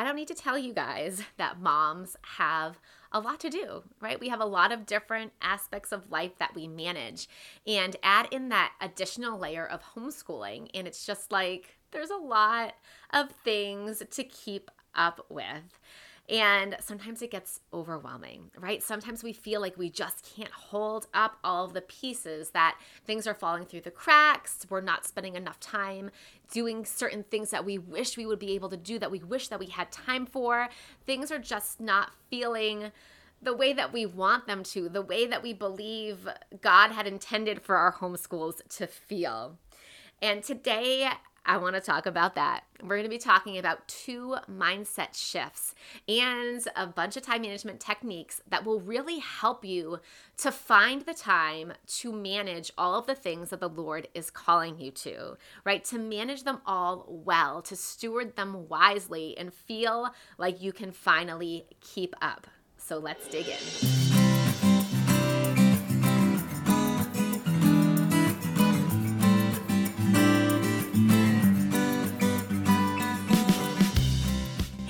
I don't need to tell you guys that moms have a lot to do, right? We have a lot of different aspects of life that we manage. And add in that additional layer of homeschooling, and it's just like there's a lot of things to keep up with. And sometimes it gets overwhelming, right? Sometimes we feel like we just can't hold up all of the pieces, that things are falling through the cracks. We're not spending enough time doing certain things that we wish we would be able to do, that we wish that we had time for. Things are just not feeling the way that we want them to, the way that we believe God had intended for our homeschools to feel. And today, I want to talk about that. We're going to be talking about two mindset shifts and a bunch of time management techniques that will really help you to find the time to manage all of the things that the Lord is calling you to, right? To manage them all well, to steward them wisely, and feel like you can finally keep up. So let's dig in.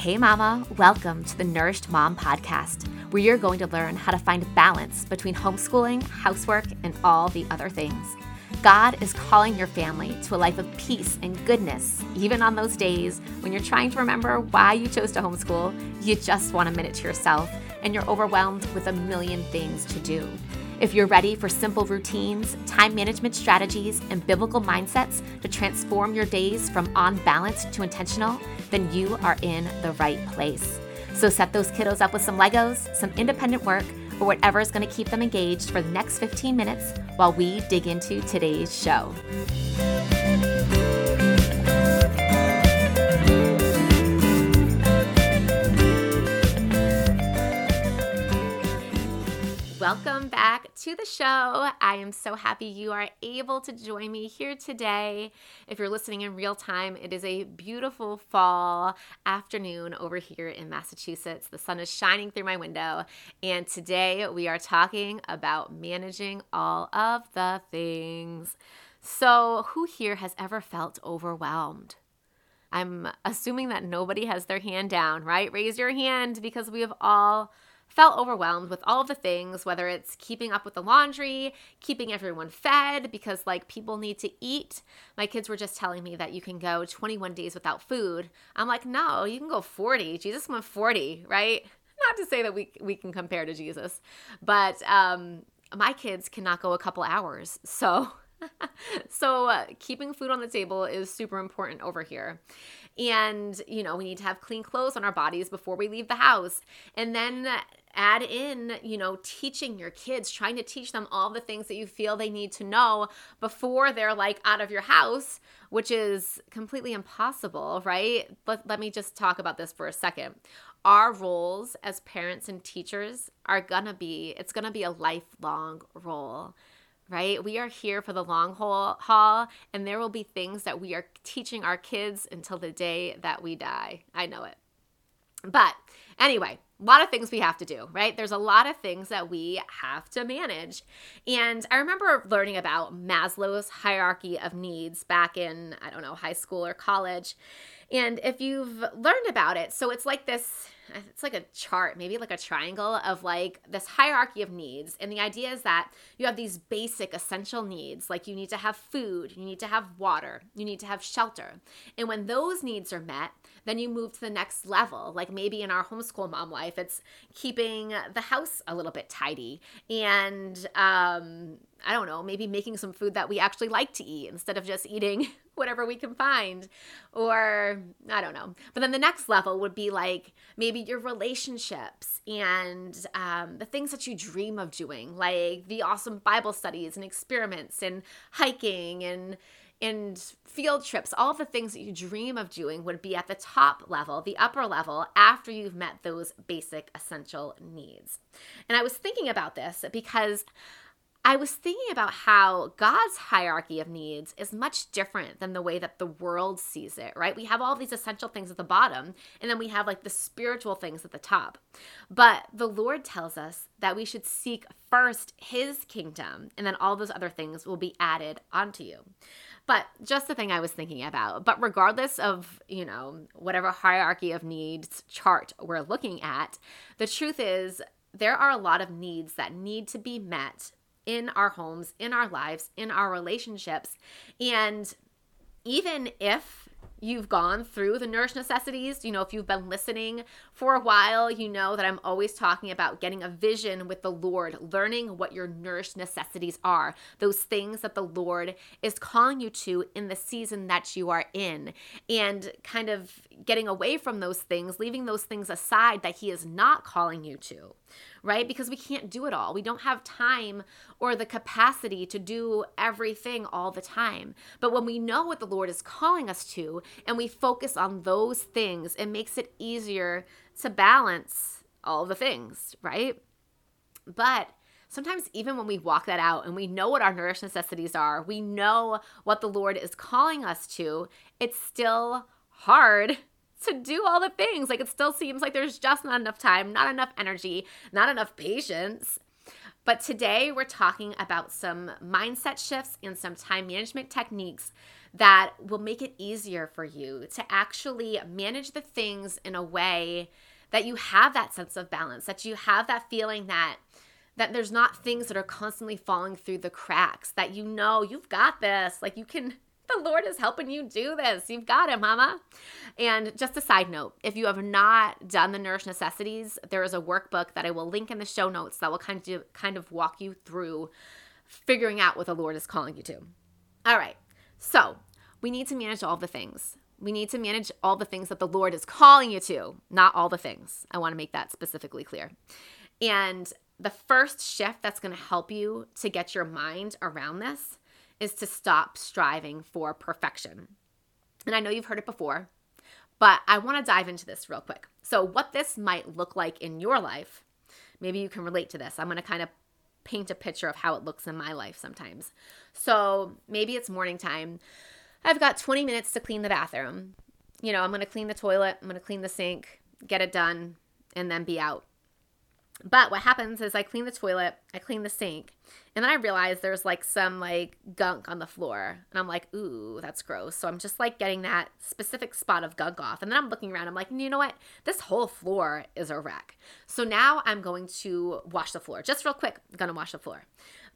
Hey, Mama, welcome to the Nourished Mom Podcast, where you're going to learn how to find balance between homeschooling, housework, and all the other things. God is calling your family to a life of peace and goodness, even on those days when you're trying to remember why you chose to homeschool, you just want a minute to yourself, and you're overwhelmed with a million things to do. If you're ready for simple routines, time management strategies, and biblical mindsets to transform your days from on balance to intentional, then you are in the right place. So set those kiddos up with some Legos, some independent work, or whatever is going to keep them engaged for the next 15 minutes while we dig into today's show. Welcome back to the show. I am so happy you are able to join me here today. If you're listening in real time, it is a beautiful fall afternoon over here in Massachusetts. The sun is shining through my window, and today we are talking about managing all of the things. So, who here has ever felt overwhelmed? I'm assuming that nobody has their hand down, right? Raise your hand because we have all felt overwhelmed with all the things, whether it's keeping up with the laundry, keeping everyone fed, because like people need to eat. My kids were just telling me that you can go 21 days without food. I'm like, no, you can go 40. Jesus went 40, right? Not to say that we, we can compare to Jesus, but um, my kids cannot go a couple hours. So, so uh, keeping food on the table is super important over here. And, you know, we need to have clean clothes on our bodies before we leave the house. And then add in, you know, teaching your kids, trying to teach them all the things that you feel they need to know before they're like out of your house, which is completely impossible, right? But let me just talk about this for a second. Our roles as parents and teachers are gonna be, it's gonna be a lifelong role right? We are here for the long haul, and there will be things that we are teaching our kids until the day that we die. I know it. But anyway, a lot of things we have to do, right? There's a lot of things that we have to manage. And I remember learning about Maslow's hierarchy of needs back in, I don't know, high school or college. And if you've learned about it, so it's like this it's like a chart, maybe like a triangle of like this hierarchy of needs. And the idea is that you have these basic essential needs, like you need to have food, you need to have water, you need to have shelter. And when those needs are met, then you move to the next level. Like maybe in our homeschool mom life, it's keeping the house a little bit tidy and um, I don't know, maybe making some food that we actually like to eat instead of just eating whatever we can find. Or I don't know. But then the next level would be like maybe your relationships and um, the things that you dream of doing, like the awesome Bible studies and experiments and hiking and and field trips, all the things that you dream of doing would be at the top level, the upper level, after you've met those basic essential needs. And I was thinking about this because I was thinking about how God's hierarchy of needs is much different than the way that the world sees it, right? We have all these essential things at the bottom, and then we have like the spiritual things at the top. But the Lord tells us that we should seek first his kingdom, and then all those other things will be added onto you. But just the thing I was thinking about. But regardless of, you know, whatever hierarchy of needs chart we're looking at, the truth is there are a lot of needs that need to be met in our homes, in our lives, in our relationships. And even if you've gone through the nourish necessities, you know, if you've been listening for a while, you know that I'm always talking about getting a vision with the Lord, learning what your nourish necessities are, those things that the Lord is calling you to in the season that you are in, and kind of getting away from those things, leaving those things aside that He is not calling you to right? Because we can't do it all. We don't have time or the capacity to do everything all the time. But when we know what the Lord is calling us to and we focus on those things, it makes it easier to balance all the things, right? But sometimes even when we walk that out and we know what our nourish necessities are, we know what the Lord is calling us to, it's still hard to do all the things. Like it still seems like there's just not enough time, not enough energy, not enough patience. But today we're talking about some mindset shifts and some time management techniques that will make it easier for you to actually manage the things in a way that you have that sense of balance, that you have that feeling that that there's not things that are constantly falling through the cracks, that you know you've got this, like you can the Lord is helping you do this. You've got it, mama. And just a side note, if you have not done the Nourish Necessities, there is a workbook that I will link in the show notes that will kind of kind of walk you through figuring out what the Lord is calling you to. All right. So, we need to manage all the things. We need to manage all the things that the Lord is calling you to, not all the things. I want to make that specifically clear. And the first shift that's going to help you to get your mind around this is to stop striving for perfection. And I know you've heard it before, but I want to dive into this real quick. So, what this might look like in your life, maybe you can relate to this. I'm going to kind of paint a picture of how it looks in my life sometimes. So, maybe it's morning time. I've got 20 minutes to clean the bathroom. You know, I'm going to clean the toilet, I'm going to clean the sink, get it done, and then be out. But what happens is I clean the toilet, I clean the sink, and then I realize there's like some like gunk on the floor. And I'm like, ooh, that's gross. So I'm just like getting that specific spot of gunk off. And then I'm looking around, I'm like, you know what? This whole floor is a wreck. So now I'm going to wash the floor. Just real quick, I'm gonna wash the floor.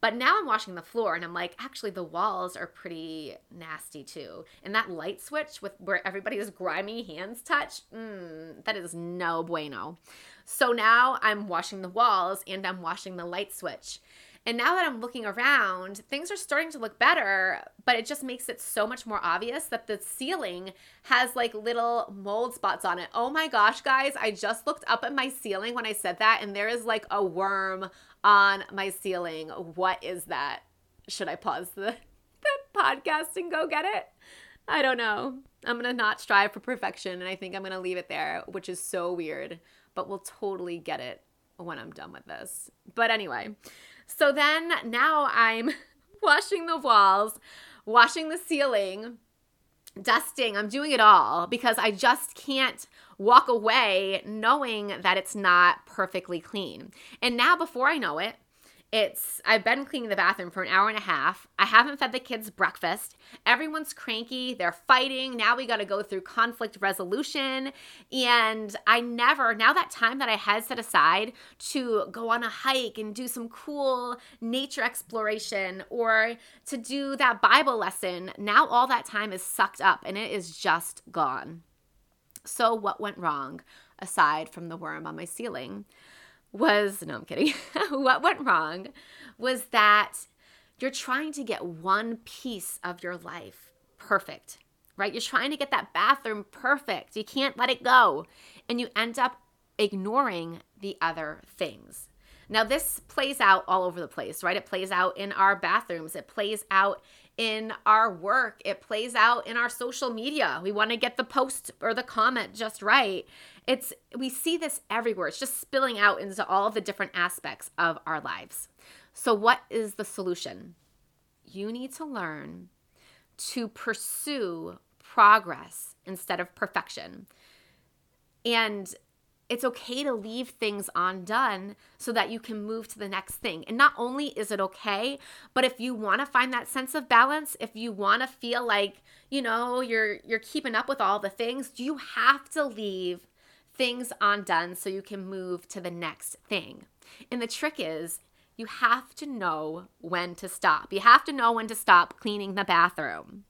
But now I'm washing the floor and I'm like, actually, the walls are pretty nasty too. And that light switch with where everybody's grimy hands touch, mm, that is no bueno. So now I'm washing the walls and I'm washing the light switch. And now that I'm looking around, things are starting to look better, but it just makes it so much more obvious that the ceiling has like little mold spots on it. Oh my gosh, guys, I just looked up at my ceiling when I said that, and there is like a worm on my ceiling. What is that? Should I pause the, the podcast and go get it? I don't know. I'm going to not strive for perfection, and I think I'm going to leave it there, which is so weird but we'll totally get it when I'm done with this. But anyway, so then now I'm washing the walls, washing the ceiling, dusting. I'm doing it all because I just can't walk away knowing that it's not perfectly clean. And now, before I know it, it's I've been cleaning the bathroom for an hour and a half. I haven't fed the kids breakfast. Everyone's cranky, they're fighting. Now we got to go through conflict resolution and I never now that time that I had set aside to go on a hike and do some cool nature exploration or to do that Bible lesson, now all that time is sucked up and it is just gone. So what went wrong aside from the worm on my ceiling? Was no, I'm kidding. what went wrong was that you're trying to get one piece of your life perfect, right? You're trying to get that bathroom perfect. You can't let it go. And you end up ignoring the other things. Now, this plays out all over the place, right? It plays out in our bathrooms, it plays out in our work, it plays out in our social media. We want to get the post or the comment just right. It's we see this everywhere. It's just spilling out into all the different aspects of our lives. So, what is the solution? You need to learn to pursue progress instead of perfection. And it's okay to leave things undone so that you can move to the next thing. And not only is it okay, but if you want to find that sense of balance, if you want to feel like, you know, you're you're keeping up with all the things, you have to leave things undone so you can move to the next thing. And the trick is you have to know when to stop. You have to know when to stop cleaning the bathroom.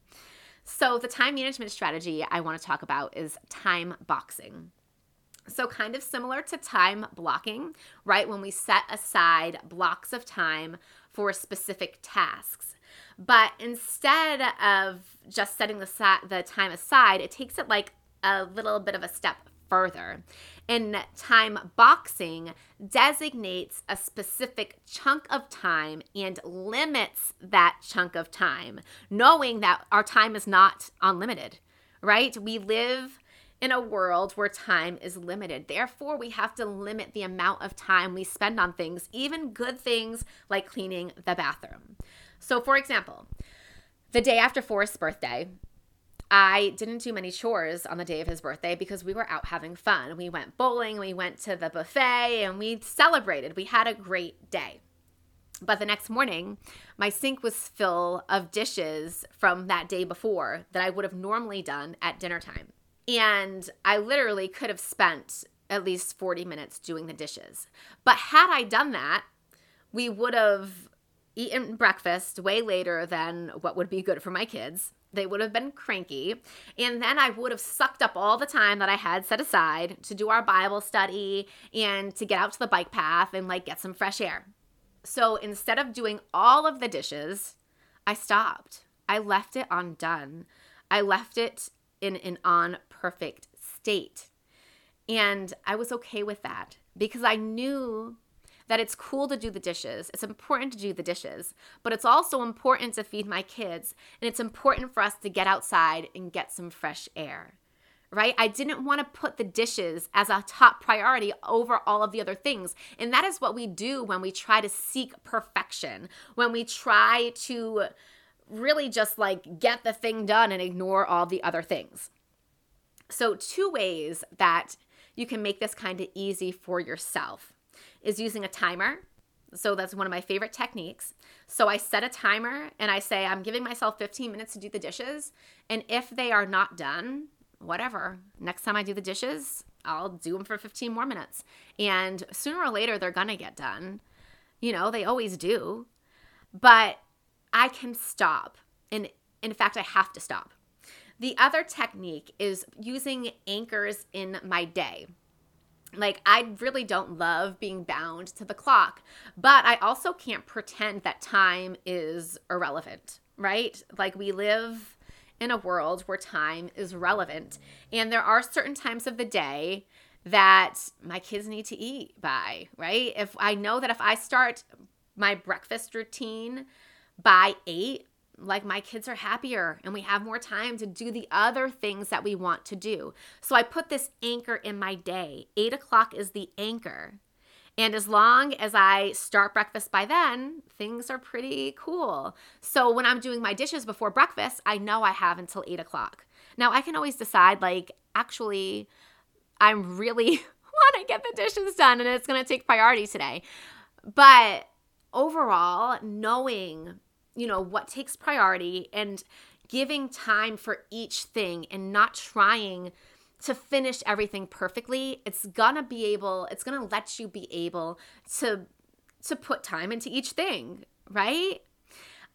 So, the time management strategy I want to talk about is time boxing. So, kind of similar to time blocking, right? When we set aside blocks of time for specific tasks. But instead of just setting the, the time aside, it takes it like a little bit of a step further. And time boxing designates a specific chunk of time and limits that chunk of time, knowing that our time is not unlimited, right? We live in a world where time is limited. Therefore, we have to limit the amount of time we spend on things, even good things like cleaning the bathroom. So, for example, the day after Forrest's birthday, I didn't do many chores on the day of his birthday because we were out having fun. We went bowling, we went to the buffet, and we celebrated. We had a great day. But the next morning, my sink was full of dishes from that day before that I would have normally done at dinner time. And I literally could have spent at least 40 minutes doing the dishes. But had I done that, we would have eaten breakfast way later than what would be good for my kids. They would have been cranky. And then I would have sucked up all the time that I had set aside to do our Bible study and to get out to the bike path and like get some fresh air. So instead of doing all of the dishes, I stopped. I left it undone. I left it in an unperfect state. And I was okay with that because I knew that it's cool to do the dishes. It's important to do the dishes, but it's also important to feed my kids. And it's important for us to get outside and get some fresh air, right? I didn't want to put the dishes as a top priority over all of the other things. And that is what we do when we try to seek perfection, when we try to really just like get the thing done and ignore all the other things. So, two ways that you can make this kind of easy for yourself is using a timer. So that's one of my favorite techniques. So I set a timer and I say, I'm giving myself 15 minutes to do the dishes. And if they are not done, whatever, next time I do the dishes, I'll do them for 15 more minutes. And sooner or later, they're going to get done. You know, they always do. But I can stop. And in fact, I have to stop. The other technique is using anchors in my day like I really don't love being bound to the clock, but I also can't pretend that time is irrelevant, right? Like we live in a world where time is relevant, and there are certain times of the day that my kids need to eat by, right? If I know that if I start my breakfast routine by 8, like my kids are happier and we have more time to do the other things that we want to do. So I put this anchor in my day. Eight o'clock is the anchor. And as long as I start breakfast by then, things are pretty cool. So when I'm doing my dishes before breakfast, I know I have until eight o'clock. Now I can always decide, like, actually, I'm really want to get the dishes done and it's going to take priority today. But overall, knowing you know, what takes priority and giving time for each thing and not trying to finish everything perfectly it's gonna be able it's gonna let you be able to to put time into each thing right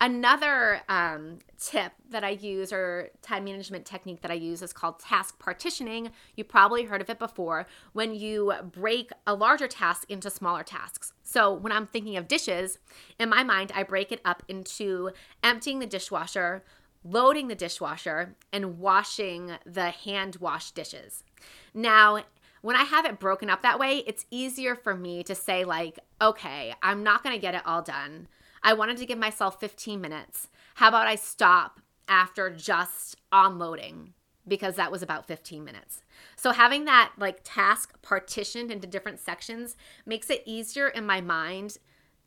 Another um, tip that I use or time management technique that I use is called task partitioning. You probably heard of it before when you break a larger task into smaller tasks. So when I'm thinking of dishes, in my mind, I break it up into emptying the dishwasher, loading the dishwasher, and washing the hand wash dishes. Now, when I have it broken up that way, it's easier for me to say, like, okay, I'm not gonna get it all done I wanted to give myself 15 minutes. How about I stop after just unloading? Because that was about 15 minutes. So, having that like task partitioned into different sections makes it easier in my mind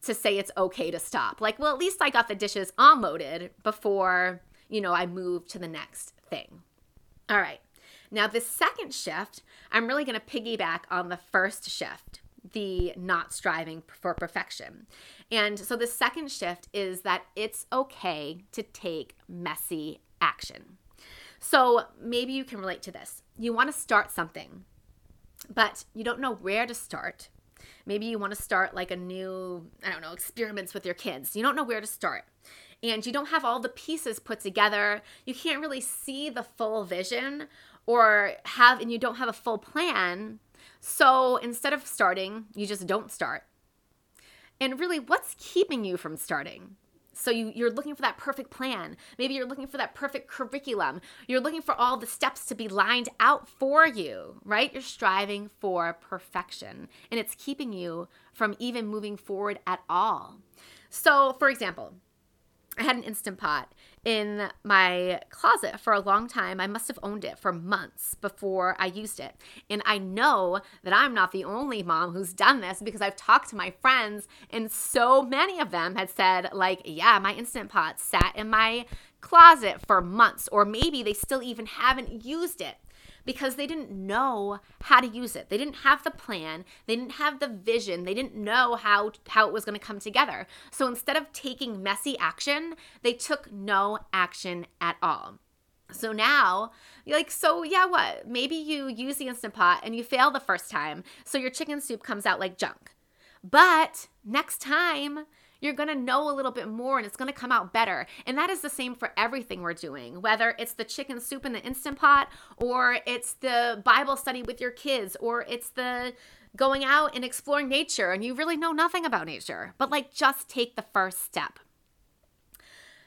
to say it's okay to stop. Like, well, at least I got the dishes unloaded before, you know, I move to the next thing. All right. Now, this second shift, I'm really going to piggyback on the first shift, the not striving for perfection. And so the second shift is that it's okay to take messy action. So maybe you can relate to this. You want to start something, but you don't know where to start. Maybe you want to start like a new, I don't know, experiments with your kids. You don't know where to start. And you don't have all the pieces put together. You can't really see the full vision or have, and you don't have a full plan. So instead of starting, you just don't start. And really, what's keeping you from starting? So you, you're looking for that perfect plan. Maybe you're looking for that perfect curriculum. You're looking for all the steps to be lined out for you, right? You're striving for perfection, and it's keeping you from even moving forward at all. So, for example, I had an Instant Pot in my closet for a long time. I must have owned it for months before I used it. And I know that I'm not the only mom who's done this because I've talked to my friends, and so many of them had said, like, yeah, my Instant Pot sat in my closet for months, or maybe they still even haven't used it because they didn't know how to use it. They didn't have the plan, they didn't have the vision, they didn't know how how it was going to come together. So instead of taking messy action, they took no action at all. So now, you're like, so yeah, what? Maybe you use the Instant Pot and you fail the first time. So your chicken soup comes out like junk. But next time, you're going to know a little bit more and it's going to come out better. And that is the same for everything we're doing, whether it's the chicken soup in the instant pot or it's the Bible study with your kids or it's the going out and exploring nature and you really know nothing about nature, but like just take the first step.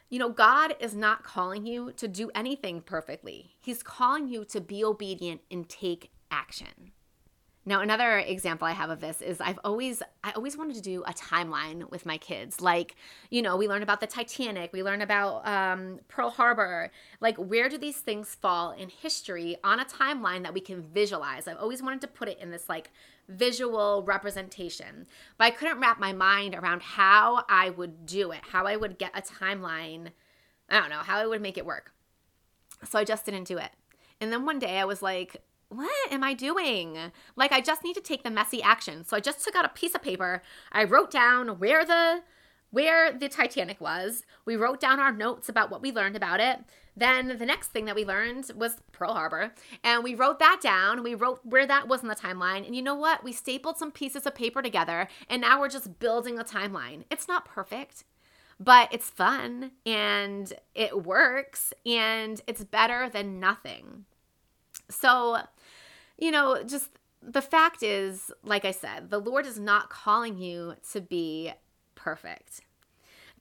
You know, God is not calling you to do anything perfectly. He's calling you to be obedient and take action. Now, another example I have of this is I've always I always wanted to do a timeline with my kids. Like, you know, we learn about the Titanic, we learn about um, Pearl Harbor. Like, where do these things fall in history on a timeline that we can visualize? I've always wanted to put it in this like visual representation, but I couldn't wrap my mind around how I would do it, how I would get a timeline. I don't know how I would make it work. So I just didn't do it. And then one day I was like, what am I doing? Like, I just need to take the messy action. So I just took out a piece of paper. I wrote down where the where the Titanic was. We wrote down our notes about what we learned about it. Then the next thing that we learned was Pearl Harbor. And we wrote that down. We wrote where that was in the timeline. And you know what? We stapled some pieces of paper together. And now we're just building a timeline. It's not perfect, but it's fun and it works. And it's better than nothing. So, you know, just the fact is, like I said, the Lord is not calling you to be perfect.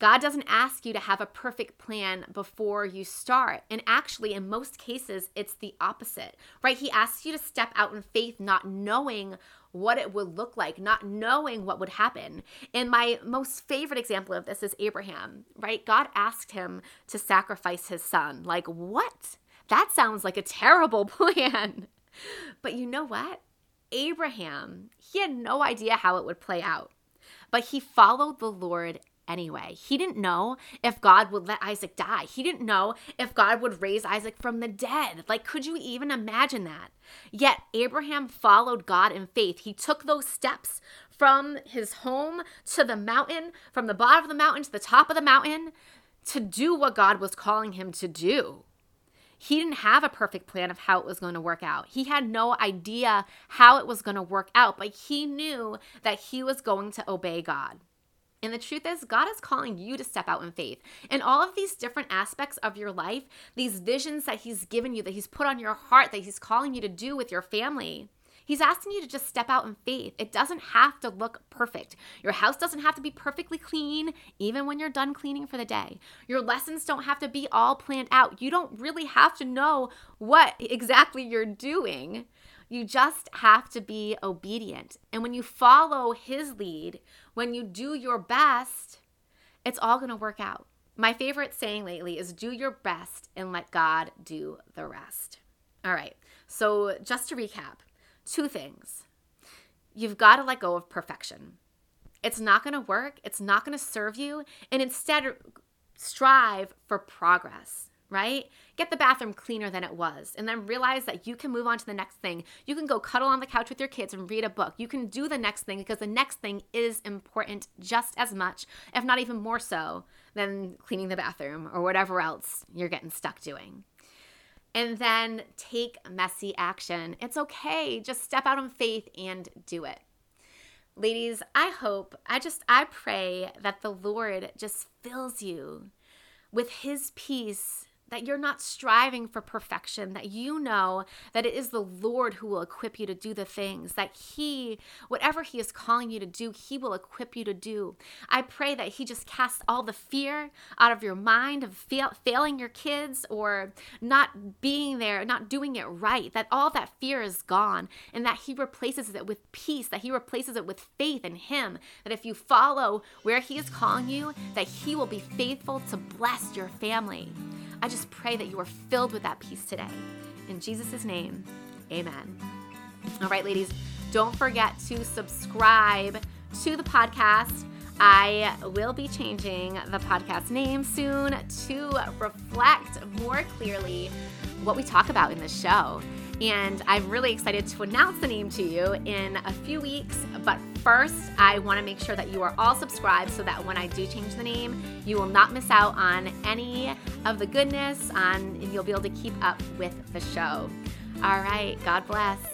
God doesn't ask you to have a perfect plan before you start. And actually, in most cases, it's the opposite, right? He asks you to step out in faith, not knowing what it would look like, not knowing what would happen. And my most favorite example of this is Abraham, right? God asked him to sacrifice his son. Like, what? That sounds like a terrible plan. But you know what? Abraham, he had no idea how it would play out, but he followed the Lord anyway. He didn't know if God would let Isaac die. He didn't know if God would raise Isaac from the dead. Like, could you even imagine that? Yet, Abraham followed God in faith. He took those steps from his home to the mountain, from the bottom of the mountain to the top of the mountain to do what God was calling him to do he didn't have a perfect plan of how it was going to work out. He had no idea how it was going to work out, but he knew that he was going to obey God. And the truth is, God is calling you to step out in faith. In all of these different aspects of your life, these visions that He's given you, that He's put on your heart, that He's calling you to do with your family, He's asking you to just step out in faith. It doesn't have to look perfect. Your house doesn't have to be perfectly clean, even when you're done cleaning for the day. Your lessons don't have to be all planned out. You don't really have to know what exactly you're doing. You just have to be obedient. And when you follow His lead, when you do your best, it's all going to work out. My favorite saying lately is do your best and let God do the rest. All right, so just to recap, two things. You've got to let go of perfection. it's not going to work, it's not going to serve you, and instead strive for progress right? Get the bathroom cleaner than it was, and then realize that you can move on to the next thing. You can go cuddle on the couch with your kids and read a book. You can do the next thing because the next thing is important just as much, if not even more so, than cleaning the bathroom or whatever else you're getting stuck doing. And then take messy action. It's okay. Just step out in faith and do it. Ladies, I hope, I just, I pray that the Lord just fills you with his peace that you're not striving for perfection, that you know that it is the Lord who will equip you to do the things, that He, whatever He is calling you to do, He will equip you to do. I pray that He just casts all the fear out of your mind of fail, failing your kids or not being there, not doing it right, that all that fear is gone and that He replaces it with peace, that He replaces it with faith in Him, that if you follow where He is calling you, that He will be faithful to bless your family. I just pray that you are filled with that peace today. In Jesus' name, amen. All right, ladies, don't forget to subscribe to the podcast. I will be changing the podcast name soon to reflect more clearly what we talk about in the show. And I'm really excited to announce the name to you in a few weeks. But first, I want to make sure that you are all subscribed so that when I do change the name, you will not miss out on any of the goodness on, and you'll be able to keep up with the show. All right, God bless.